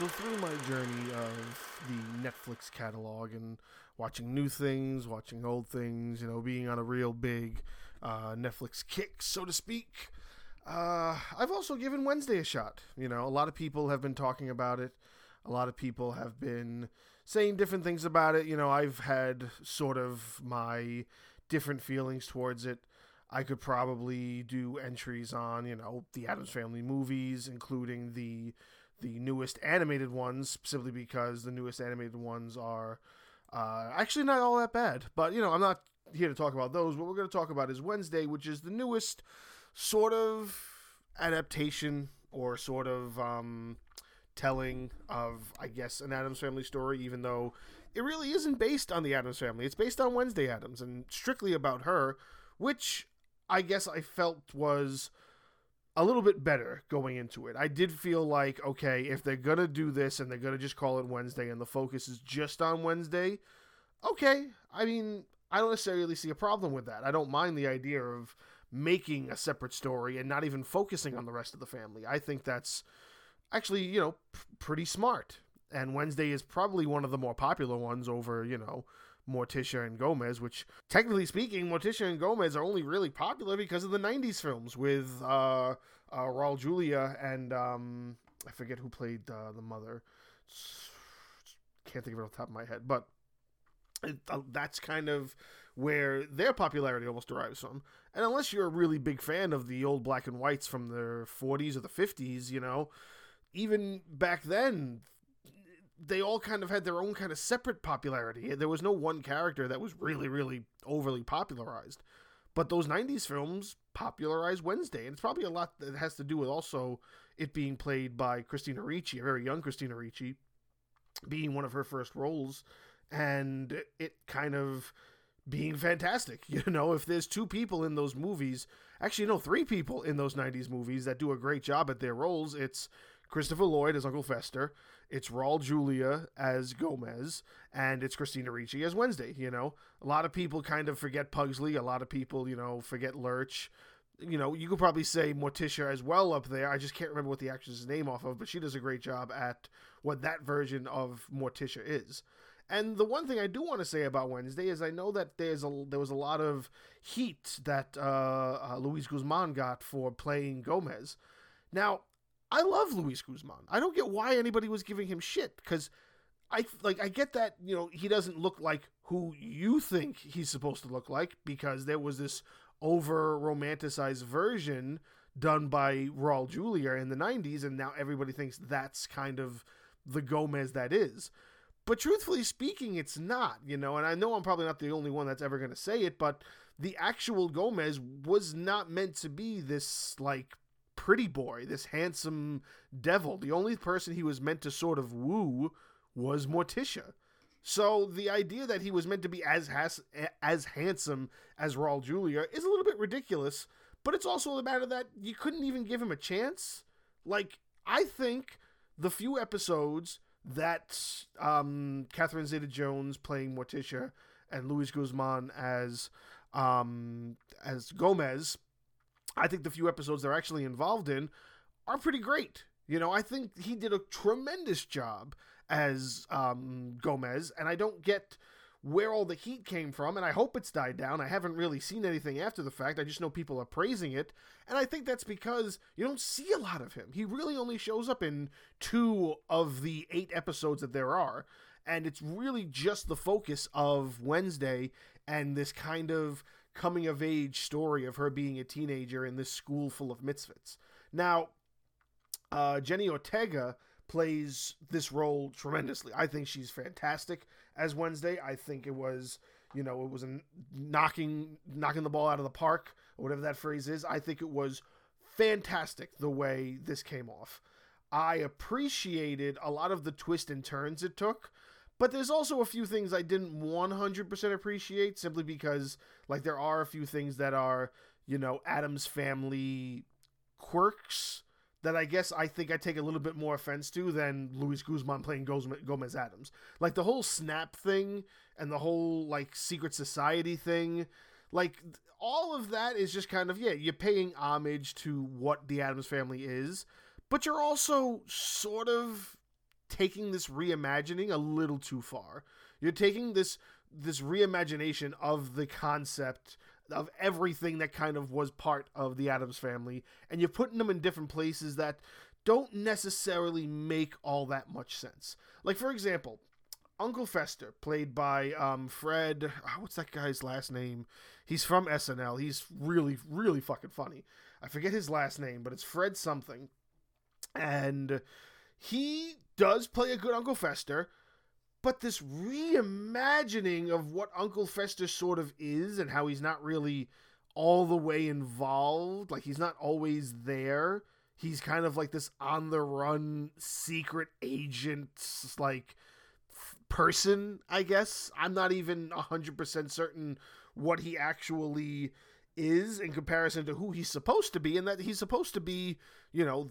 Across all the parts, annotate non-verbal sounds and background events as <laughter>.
So through my journey of the Netflix catalog and watching new things, watching old things, you know, being on a real big uh, Netflix kick, so to speak, uh, I've also given Wednesday a shot. You know, a lot of people have been talking about it. A lot of people have been saying different things about it. You know, I've had sort of my different feelings towards it. I could probably do entries on, you know, the Addams Family movies, including the the newest animated ones, simply because the newest animated ones are uh, actually not all that bad. But you know, I'm not here to talk about those. What we're going to talk about is Wednesday, which is the newest sort of adaptation or sort of um, telling of, I guess, an Addams Family story, even though it really isn't based on the Addams Family. It's based on Wednesday Addams and strictly about her, which I guess I felt was a little bit better going into it. I did feel like, okay, if they're going to do this and they're going to just call it Wednesday and the focus is just on Wednesday, okay. I mean, I don't necessarily see a problem with that. I don't mind the idea of making a separate story and not even focusing on the rest of the family. I think that's actually, you know, p- pretty smart. And Wednesday is probably one of the more popular ones over, you know, Morticia and Gomez, which technically speaking, Morticia and Gomez are only really popular because of the 90s films with uh, uh, Raul Julia and um, I forget who played uh, the mother. Can't think of it off the top of my head, but it, uh, that's kind of where their popularity almost derives from. And unless you're a really big fan of the old black and whites from the 40s or the 50s, you know, even back then, they all kind of had their own kind of separate popularity. There was no one character that was really, really overly popularized. But those 90s films popularized Wednesday. And it's probably a lot that has to do with also it being played by Christina Ricci, a very young Christina Ricci, being one of her first roles. And it kind of being fantastic. <laughs> You know, if there's two people in those movies, actually, no, three people in those 90s movies that do a great job at their roles, it's Christopher Lloyd as Uncle Fester, it's Raul Julia as Gomez, and it's Christina Ricci as Wednesday. You know, a lot of people kind of forget Pugsley, a lot of people, you know, forget Lurch. You know, you could probably say Morticia as well up there. I just can't remember what the actress's name off of, but she does a great job at what that version of Morticia is. And the one thing I do want to say about Wednesday is I know that there's a there was a lot of heat that uh, uh, Luis Guzman got for playing Gomez. Now, I love Luis Guzman. I don't get why anybody was giving him shit because I like I get that you know he doesn't look like who you think he's supposed to look like because there was this over romanticized version done by Raul Julia in the 90s and now everybody thinks that's kind of the Gomez that is. But truthfully speaking, it's not, you know, and I know I'm probably not the only one that's ever going to say it, but the actual Gomez was not meant to be this, like, pretty boy, this handsome devil. The only person he was meant to sort of woo was Morticia. So the idea that he was meant to be as has, as handsome as Raul Julia is a little bit ridiculous, but it's also the matter that you couldn't even give him a chance. Like, I think the few episodes that um, Catherine Zeta Jones playing Morticia and Luis Guzman as um, as Gomez, I think the few episodes they're actually involved in are pretty great. You know, I think he did a tremendous job as um, Gomez, and I don't get where all the heat came from, and I hope it's died down. I haven't really seen anything after the fact. I just know people are praising it, and I think that's because you don't see a lot of him. He really only shows up in two of the eight episodes that there are, and it's really just the focus of Wednesday and this kind of coming of age story of her being a teenager in this school full of misfits. Now, uh, Jenna Ortega plays this role tremendously. I think she's fantastic as Wednesday. I think it was, you know, it was a knocking knocking the ball out of the park or whatever that phrase is. I think it was fantastic the way this came off. I appreciated a lot of the twist and turns it took, but there's also a few things I didn't 100% appreciate simply because like there are a few things that are, you know, Addams family quirks that I guess I think I take a little bit more offense to than Luis Guzman playing Gomez Addams. Like the whole snap thing and the whole like secret society thing, like all of that is just kind of yeah, you're paying homage to what the Addams family is, but you're also sort of taking this reimagining a little too far. You're taking this this reimagination of the concept of everything that kind of was part of the Addams family, and you're putting them in different places that don't necessarily make all that much sense. Like for example, Uncle Fester, played by um, Fred. Oh, what's that guy's last name? He's from SNL. He's really, really fucking funny. I forget his last name, but it's Fred something. And he does play a good Uncle Fester, but this reimagining of what Uncle Fester sort of is and how he's not really all the way involved, like he's not always there. He's kind of like this on the run secret agent, like person, I guess. I'm not even 100% certain what he actually is in comparison to who he's supposed to be, and that he's supposed to be, you know,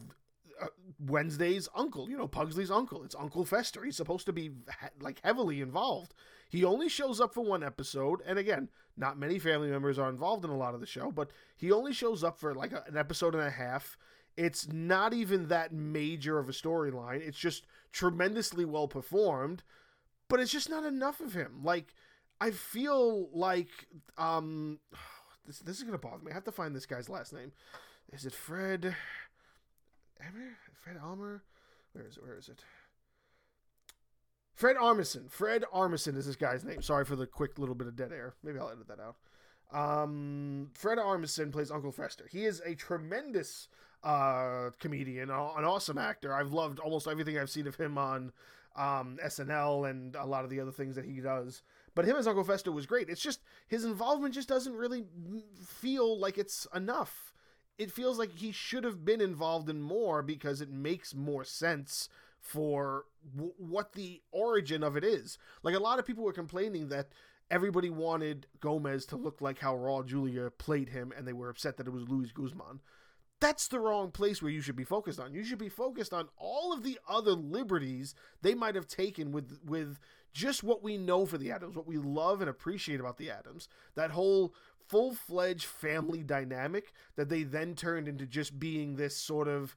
Wednesday's uncle, you know, Pugsley's uncle. It's Uncle Fester. He's supposed to be like heavily involved. He only shows up for one episode, and again, not many family members are involved in a lot of the show, but he only shows up for like a, an episode and a half. It's not even that major of a storyline. It's just tremendously well performed, but it's just not enough of him. Like I feel like um <sighs> this this is gonna bother me. I have to find this guy's last name. Is it Fred? Emmer? Fred Almer? Where is? Where is it? Fred Armisen. Fred Armisen is this guy's name. Sorry for the quick little bit of dead air. Maybe I'll edit that out. Um, Fred Armisen plays Uncle Fester. He is a tremendous uh, comedian, an awesome actor. I've loved almost everything I've seen of him on um, SNL and a lot of the other things that he does. But him as Uncle Fester was great. It's just his involvement just doesn't really feel like it's enough. It feels like he should have been involved in more because it makes more sense for w- what the origin of it is. Like a lot of people were complaining that everybody wanted Gomez to look like how Raul Julia played him, and they were upset that it was Luis Guzman that's the wrong place where you should be focused on. You should be focused on all of the other liberties they might have taken with with just what we know for the Addams, what we love and appreciate about the Addams. That whole full-fledged family dynamic that they then turned into just being this sort of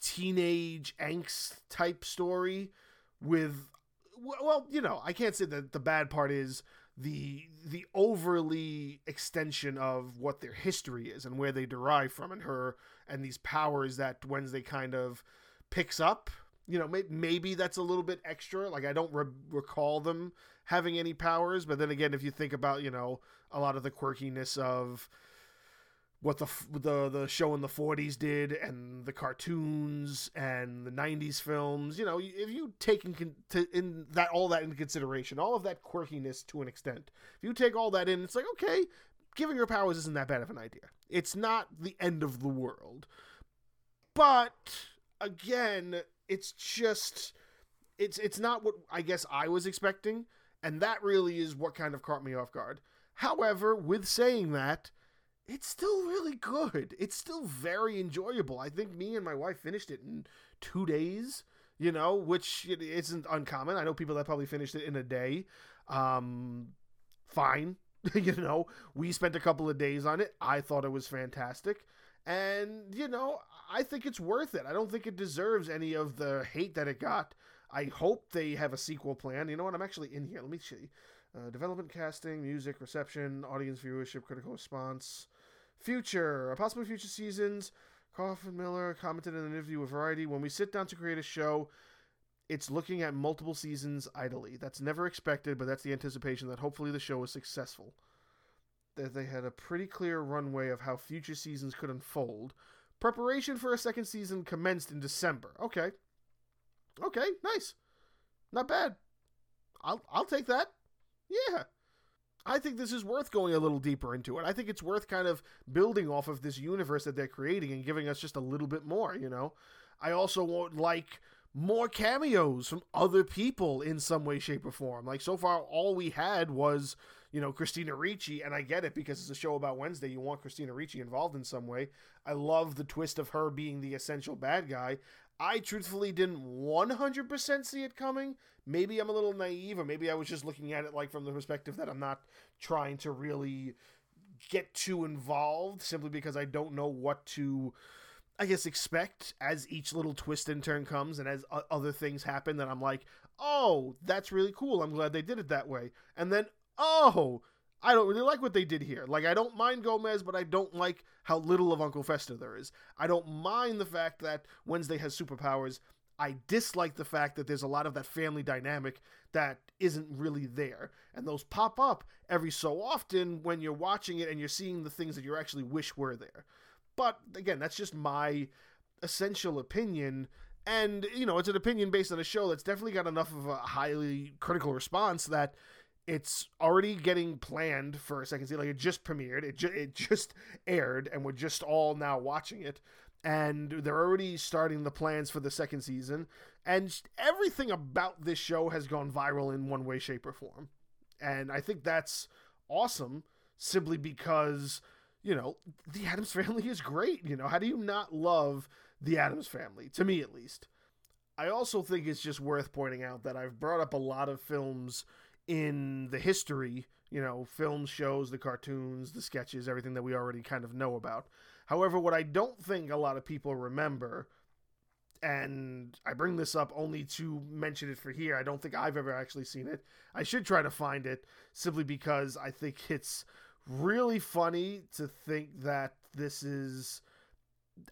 teenage angst type story with well, you know, I can't say that the bad part is the the overly extension of what their history is and where they derive from and her and these powers that Wednesday kind of picks up you know maybe that's a little bit extra. Like i don't re- recall them having any powers but then again if you think about you know a lot of the quirkiness of what the the the show in the 40s did and the cartoons and the 90s films you know if you take in, in that all that into consideration all of that quirkiness to an extent if you take all that in it's like okay giving her powers isn't that bad of an idea. It's not the end of the world. But again it's just it's it's not what i guess i was expecting and that really is what kind of caught me off guard however with saying that it's still really good. It's still very enjoyable. I think me and my wife finished it in two days, you know, which isn't uncommon. I know people that probably finished it in a day. Um, fine. <laughs> you know, we spent a couple of days on it. I thought it was fantastic. And, you know, I think it's worth it. I don't think it deserves any of the hate that it got. I hope they have a sequel plan. You know what? I'm actually in here. Let me see. Uh, development, casting, music, reception, audience viewership, critical response. Future, possible future seasons. Gough and Millar commented in an interview with Variety When we sit down to create a show, it's looking at multiple seasons idly. That's never expected, but that's the anticipation that hopefully the show is successful. That they had a pretty clear runway of how future seasons could unfold. Preparation for a second season commenced in December. Okay. Okay, nice. Not bad. I'll I'll take that. Yeah. I think this is worth going a little deeper into it. I think it's worth kind of building off of this universe that they're creating and giving us just a little bit more, you know? I also would like more cameos from other people in some way, shape, or form. Like, so far, all we had was, you know, Christina Ricci, and I get it because it's a show about Wednesday. You want Christina Ricci involved in some way. I love the twist of her being the essential bad guy. I truthfully didn't 100% see it coming. Maybe I'm a little naive, or maybe I was just looking at it like from the perspective that I'm not trying to really get too involved simply because I don't know what to I guess expect as each little twist and turn comes and as other things happen that I'm like, "Oh, that's really cool. I'm glad they did it that way." And then, "Oh, I don't really like what they did here. Like I don't mind Gomez, but I don't like how little of Uncle Fester there is. I don't mind the fact that Wednesday has superpowers. I dislike the fact that there's a lot of that family dynamic that isn't really there. And those pop up every so often when you're watching it and you're seeing the things that you actually wish were there. But again, that's just my essential opinion. And, you know, it's an opinion based on a show that's definitely got enough of a highly critical response that it's already getting planned for a second season. Like it just premiered, it, ju- it just <laughs> aired, and we're just all now watching it. And they're already starting the plans for the second season. And everything about this show has gone viral in one way, shape, or form. And I think that's awesome simply because, you know, the Addams family is great. You know, how do you not love the Addams family? To me, at least. I also think it's just worth pointing out that I've brought up a lot of films in the history, you know, films, shows, the cartoons, the sketches, everything that we already kind of know about. However, what I don't think a lot of people remember, and I bring this up only to mention it for here, I don't think I've ever actually seen it. I should try to find it simply because I think it's really funny to think that this is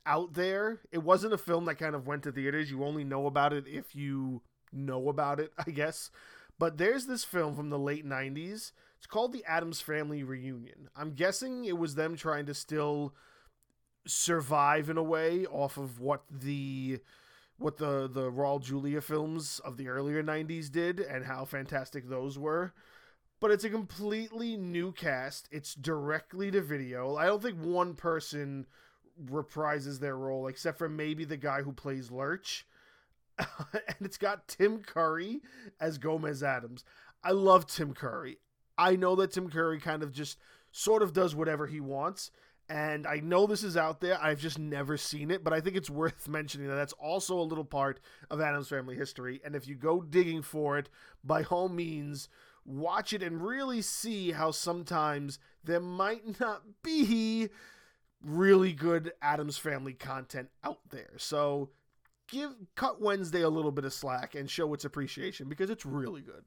out there. It wasn't a film that kind of went to theaters. You only know about it if you know about it, <laughs> I guess. But there's this film from the late 90s. It's called The Addams Family Reunion. I'm guessing it was them trying to still survive in a way off of what the what the the Raul Julia films of the earlier 90s did and how fantastic those were. But it's a completely new cast. It's directly to video. I don't think one person reprises their role except for maybe the guy who plays Lurch. <laughs> and it's got Tim Curry as Gomez Addams. I love Tim Curry. I know that Tim Curry kind of just sort of does whatever he wants. And I know this is out there. I've just never seen it, but I think it's <laughs> worth mentioning that that's also a little part of Addams family history. And if you go digging for it, by all means, watch it and really see how sometimes there might not be really good Addams family content out there. So give cut Wednesday a little bit of slack and show its appreciation because it's really good.